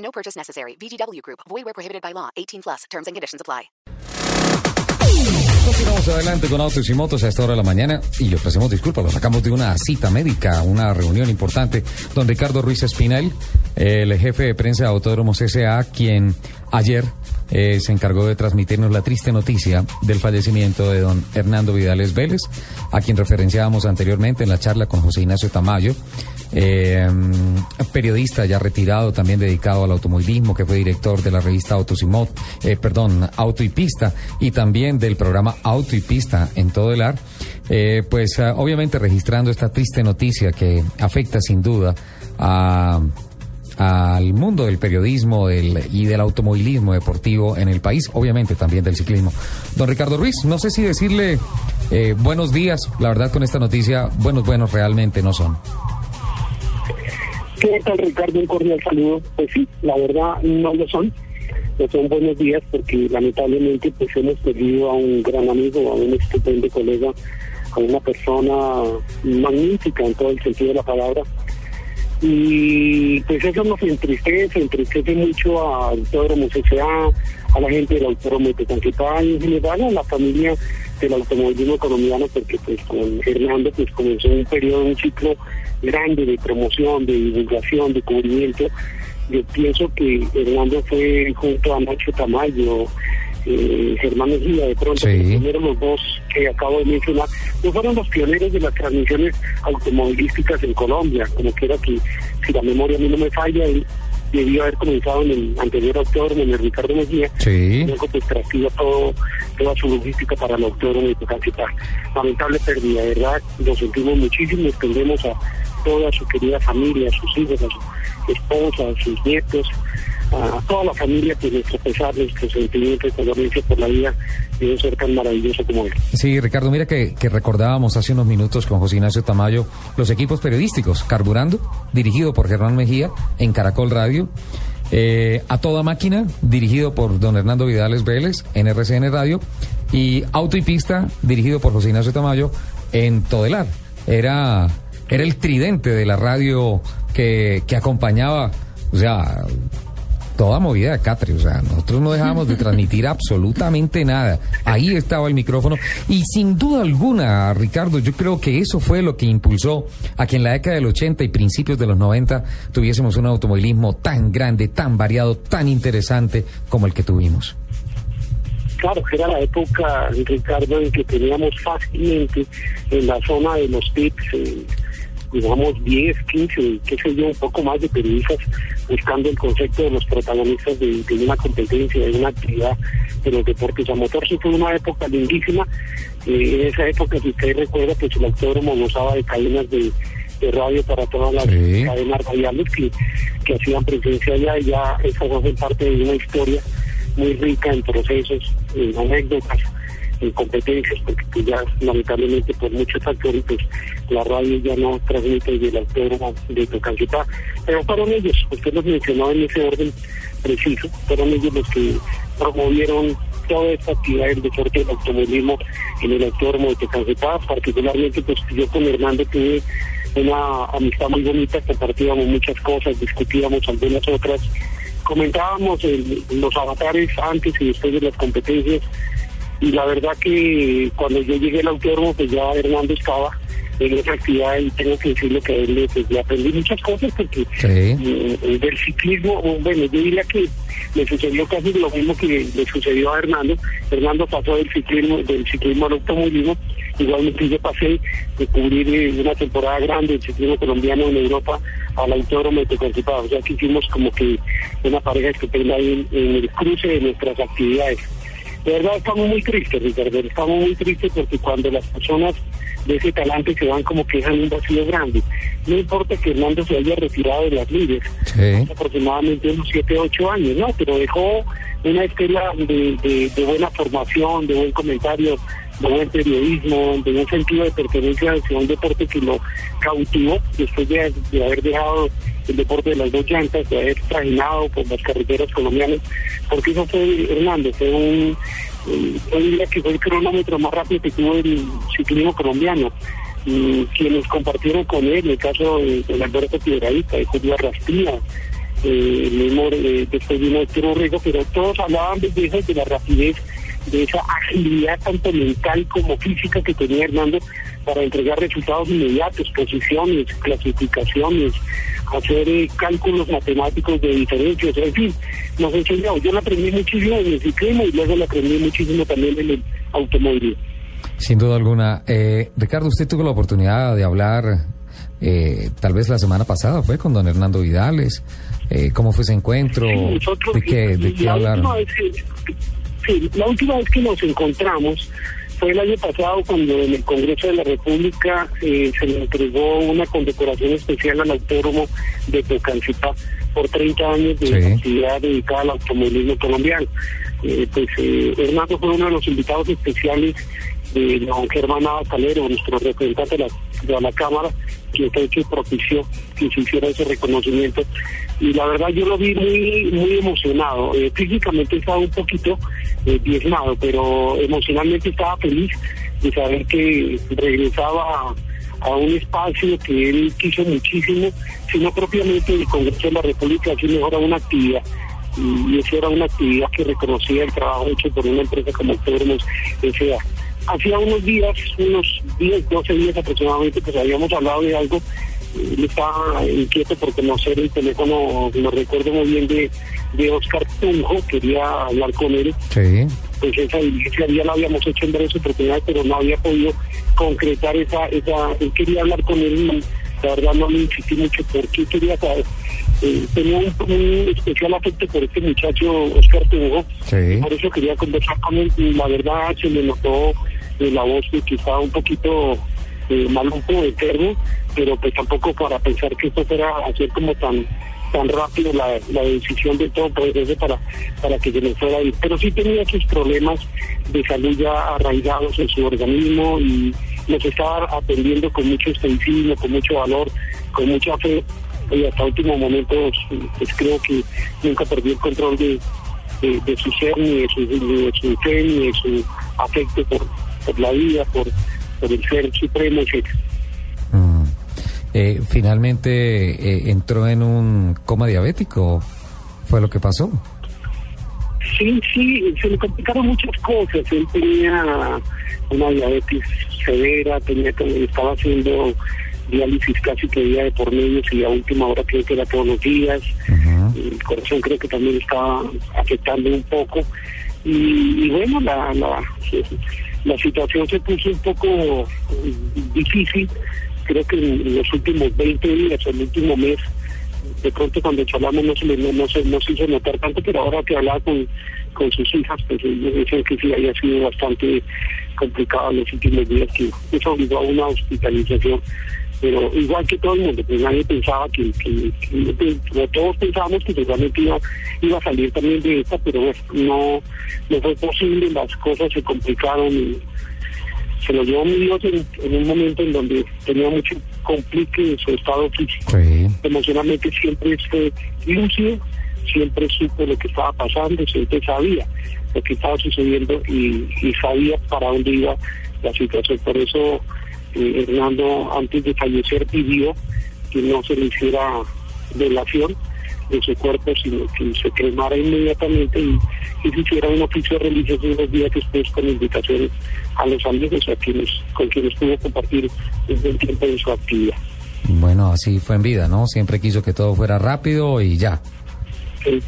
No purchase necessary. VGW Group. Void where prohibited by law. 18 plus. Terms and conditions apply. Continuamos adelante con autos y motos a esta hora de la mañana y le ofrecemos disculpas, lo sacamos de una cita médica, una reunión importante, don Ricardo Ruiz Espinel, el jefe de prensa de Autódromos S.A., quien ayer eh, se encargó de transmitirnos la triste noticia del fallecimiento de don Hernando Vidales Vélez, a quien referenciábamos anteriormente en la charla con José Ignacio Tamayo, eh, periodista ya retirado, también dedicado al automovilismo, que fue director de la revista Autos y Mod, eh, perdón, Auto y Pista, y también del programa Auto y Pista en todo el ar. Eh, pues obviamente registrando esta triste noticia que afecta sin duda a al mundo del periodismo del, y del automovilismo deportivo en el país, obviamente también del ciclismo. Don Ricardo Ruiz, no sé si decirle eh, buenos días, la verdad con esta noticia, buenos, buenos realmente no son. ¿Qué tal Ricardo? Un cordial saludo. Pues sí, la verdad no lo son. No son buenos días porque lamentablemente pues hemos perdido a un gran amigo, a un estupendo colega, a una persona magnífica en todo el sentido de la palabra. Y pues eso nos entristece, entristece mucho a Autódromo CCA, a la gente del Tetanquipá y en general a la familia del automovilismo colombiano porque pues con Hernando pues comenzó un periodo, un ciclo grande de promoción, de divulgación, de cubrimiento. Yo pienso que Hernando fue junto a Nacho Tamayo, eh, Germán Mejía, de pronto, Sí. los dos que acabo de mencionar, no fueron los pioneros de las transmisiones automovilísticas en Colombia, como quiera que, si la memoria a mí no me falla, él debió haber comenzado en el anterior autódromo, en el Ricardo Mejía, Sí. luego pues todo, toda su logística para el autódromo de Tocancipá. Lamentable pérdida, de verdad, lo sentimos muchísimo, extendemos a toda su querida familia, a sus hijos, a su esposa, a sus nietos, a toda la familia, pues nuestro pesar, nuestro sentimiento de condolencia por la vida de un ser tan maravilloso como él. Sí, Ricardo, mira que, recordábamos hace unos minutos con José Ignacio Tamayo los equipos periodísticos, Carburando, dirigido por Germán Mejía en Caracol Radio, eh, A Toda Máquina, dirigido por don Hernando Vidales Vélez en RCN Radio, y Auto y Pista, dirigido por José Ignacio Tamayo en Todelar. Era, era el tridente de la radio que acompañaba, o sea, toda movida de Catri, o sea, nosotros no dejábamos de transmitir absolutamente nada. Ahí estaba el micrófono y sin duda alguna, Ricardo, yo creo que eso fue lo que impulsó a que en la década del 80 y principios de los 90 tuviésemos un automovilismo tan grande, tan variado, tan interesante como el que tuvimos. Claro, que era la época, Ricardo, en que teníamos fácilmente en la zona de los tips, eh, digamos 10, 15, qué sé yo, un poco más de periodistas buscando el concepto de los protagonistas de, de una competencia, de una actividad de los deportes a motor. Sí fue una época lindísima. Eh, en esa época, si usted recuerda, pues el autódromo gozaba de cadenas de, de radio para todas las Sí. cadenas radiales que, que hacían presencia allá y ya esas hacen parte de una historia muy rica en procesos, en anécdotas, en competencias, porque pues ya lamentablemente por muchos factores pues la radio ya no transmite desde el autódromo de Tocancipá. Pero fueron ellos, usted los mencionó en ese orden preciso, fueron ellos los que promovieron toda esta actividad del deporte del automovilismo en el autódromo de Tocancipá, particularmente pues yo con Hernando tuve una amistad muy bonita, compartíamos muchas cosas, discutíamos algunas otras, comentábamos el- los avatares antes y después de las competencias y la verdad que cuando yo llegué al autódromo pues ya Hernando estaba en esa actividad y tengo que decirle que a él pues, le aprendí muchas cosas porque Sí. eh, del ciclismo, bueno, yo diría que le sucedió casi lo mismo que le sucedió a Hernando. Hernando pasó del ciclismo, del ciclismo al automovilismo. Igualmente yo pasé de cubrir eh, una temporada grande del ciclismo colombiano en Europa al autódromo de Tegucigalpa. O sea que hicimos como que una pareja estupenda ahí en, en el cruce de nuestras actividades. De verdad estamos muy tristes, Ricardo, estamos muy tristes porque cuando las personas de ese talante se van como que dejan un vacío grande. No importa que Hernando se haya retirado de las Sí. aproximadamente unos 7, 8 años, ¿no? Pero dejó una estela de, de- de buena formación, de buen comentario, de periodismo, de un sentido de pertenencia hacia un deporte que lo cautivó después de, haber dejado el deporte de las dos llantas, de haber trajinado por las carreteras colombianas, porque eso fue Hernando, fue un, eh, diría que fue el cronómetro más rápido que tuvo el ciclismo colombiano. Y quienes compartieron con él, en el caso de, de Alberto Piedradita, de Julio Arrastía, eh, el mismo eh, después vino Héctor Urrego, pero todos hablaban de eso, de la rapidez, de esa agilidad tanto mental como física que tenía Hernando para entregar resultados inmediatos, posiciones, clasificaciones, hacer eh, cálculos matemáticos de diferencias, en fin, nos enseñó. Yo le aprendí muchísimo en el ciclismo y luego le aprendí muchísimo también en el automovilismo. Sin duda alguna. Eh, Ricardo, usted tuvo la oportunidad de hablar, eh, tal vez la semana pasada, fue con don Hernando Vidales. Eh, ¿Cómo fue ese encuentro? Sí, nosotros, ¿De qué, de qué la hablaron? Sí, la última vez que nos encontramos fue el año pasado cuando en el Congreso de la República eh, se le entregó una condecoración especial al autódromo de Tocancipá por 30 años de Sí. actividad dedicada al automovilismo colombiano. Eh, pues eh, Hernando fue uno de los invitados especiales de don Germán Nava Calero, nuestro representante de la, Cámara, que fue hecho propició que se hiciera ese reconocimiento. Y la verdad yo lo vi muy muy emocionado. Eh, físicamente estaba un poquito eh, diezmado, pero emocionalmente estaba feliz de saber que regresaba a, un espacio que él quiso muchísimo, sino propiamente el Congreso de la República, así mejora una actividad y eso era una actividad que reconocía el trabajo hecho por una empresa como Autódromos S.A. Hacía unos días, unos 10, 12 días aproximadamente, pues habíamos hablado de algo. Él estaba inquieto por conocer el teléfono, lo recuerdo muy bien, de, de Oscar Tunjo, quería hablar con él Sí. pues esa diligencia ya la habíamos hecho en varias oportunidades, pero no había podido concretar esa, esa, él quería hablar con él y la verdad no me insistí mucho porque quería saber. Eh, tenía un, un especial afecto por este muchacho Oscar Tugo, Sí. por eso quería conversar con él y la verdad se le notó la voz que estaba un poquito eh, maluco, enfermo, pero pues tampoco para pensar que esto fuera a ser como tan tan rápido la, la decisión de todo proceso para, para que se le fuera a ir. Pero sí tenía sus problemas de salud ya arraigados en su organismo y nos estaba atendiendo con mucho estoicismo, con mucho valor, con mucha fe y hasta último momento pues creo que nunca perdió el control de, de, de su ser, ni de su, ni de su fe, ni de su afecto por, por la vida, por, por el ser supremo, etc. Mm. Eh, finalmente eh, entró en un coma diabético. ¿Fue lo que pasó? Sí, sí, se le complicaron muchas cosas. Él tenía una diabetes severa, tenía estaba haciendo diálisis casi que día de por medio y a última hora creo que era todos los días. El corazón creo que también estaba afectando un poco. Y, y bueno, la, la, la situación se puso un poco eh, difícil. Creo que en los últimos 20 días, el último mes, de pronto cuando charlamos no se, no, no se, no se hizo notar tanto, pero ahora que hablaba con, con sus hijas, pues ellos decían que sí había sido bastante complicado en los últimos días, que eso obligó a una hospitalización. Pero igual que todo el mundo, pues nadie pensaba que, que, todos pensábamos que realmente iba, iba a salir también de esta, pero bueno, no, no fue posible, las cosas se complicaron y se lo llevó mi Dios en, en un momento en donde tenía mucho complique en su estado físico Sí. emocionalmente siempre fue lúcido, siempre supo lo que estaba pasando, siempre sabía lo que estaba sucediendo y, y sabía para dónde iba la situación. Por eso eh, Hernando antes de fallecer pidió que no se le hiciera velación de su cuerpo, sino que se cremara inmediatamente y, y se hiciera un oficio religioso unos días después con invitaciones a los amigos a quienes, con quienes pudo compartir desde el tiempo de su actividad. Bueno, así fue en vida, ¿no? Siempre quiso que todo fuera rápido y ya. Eh,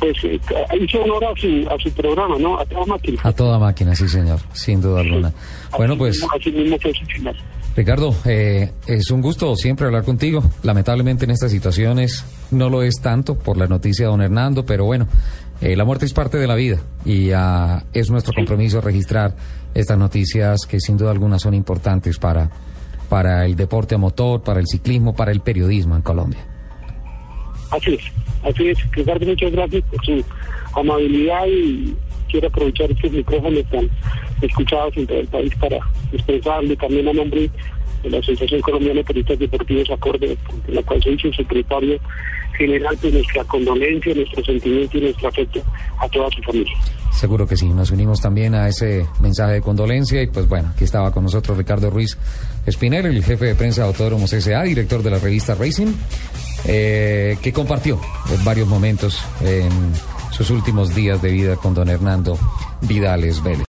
pues eh, hizo honor a su, a su programa, ¿no? A toda máquina. A toda máquina, sí, señor, sin duda alguna. Bueno, Así pues, mismo- Así mismo fue su final. Ricardo, eh, es un gusto siempre hablar contigo. Lamentablemente en estas situaciones no lo es tanto por la noticia de don Hernando, pero bueno, Eh, la muerte es parte de la vida y ah, es nuestro compromiso registrar estas noticias que sin duda alguna son importantes para, para el deporte a motor, para el ciclismo, para el periodismo en Colombia. Así es, así es. Ricardo, muchas gracias por su amabilidad y quiero aprovechar estos micrófonos tan escuchados en todo el país para expresarle también a nombre de la Asociación Colombiana de Periodistas Deportivos Acorde, de la cual soy su secretario general, pues nuestra condolencia, nuestro sentimiento y nuestro afecto a toda su familia. Seguro que sí, nos unimos también a ese mensaje de condolencia y pues bueno, aquí estaba con nosotros Ricardo Ruiz Espinel, el jefe de prensa de Autódromos S.A., director de la revista Racing, eh, que compartió en varios momentos en sus últimos días de vida con don Hernando Vidales Vélez.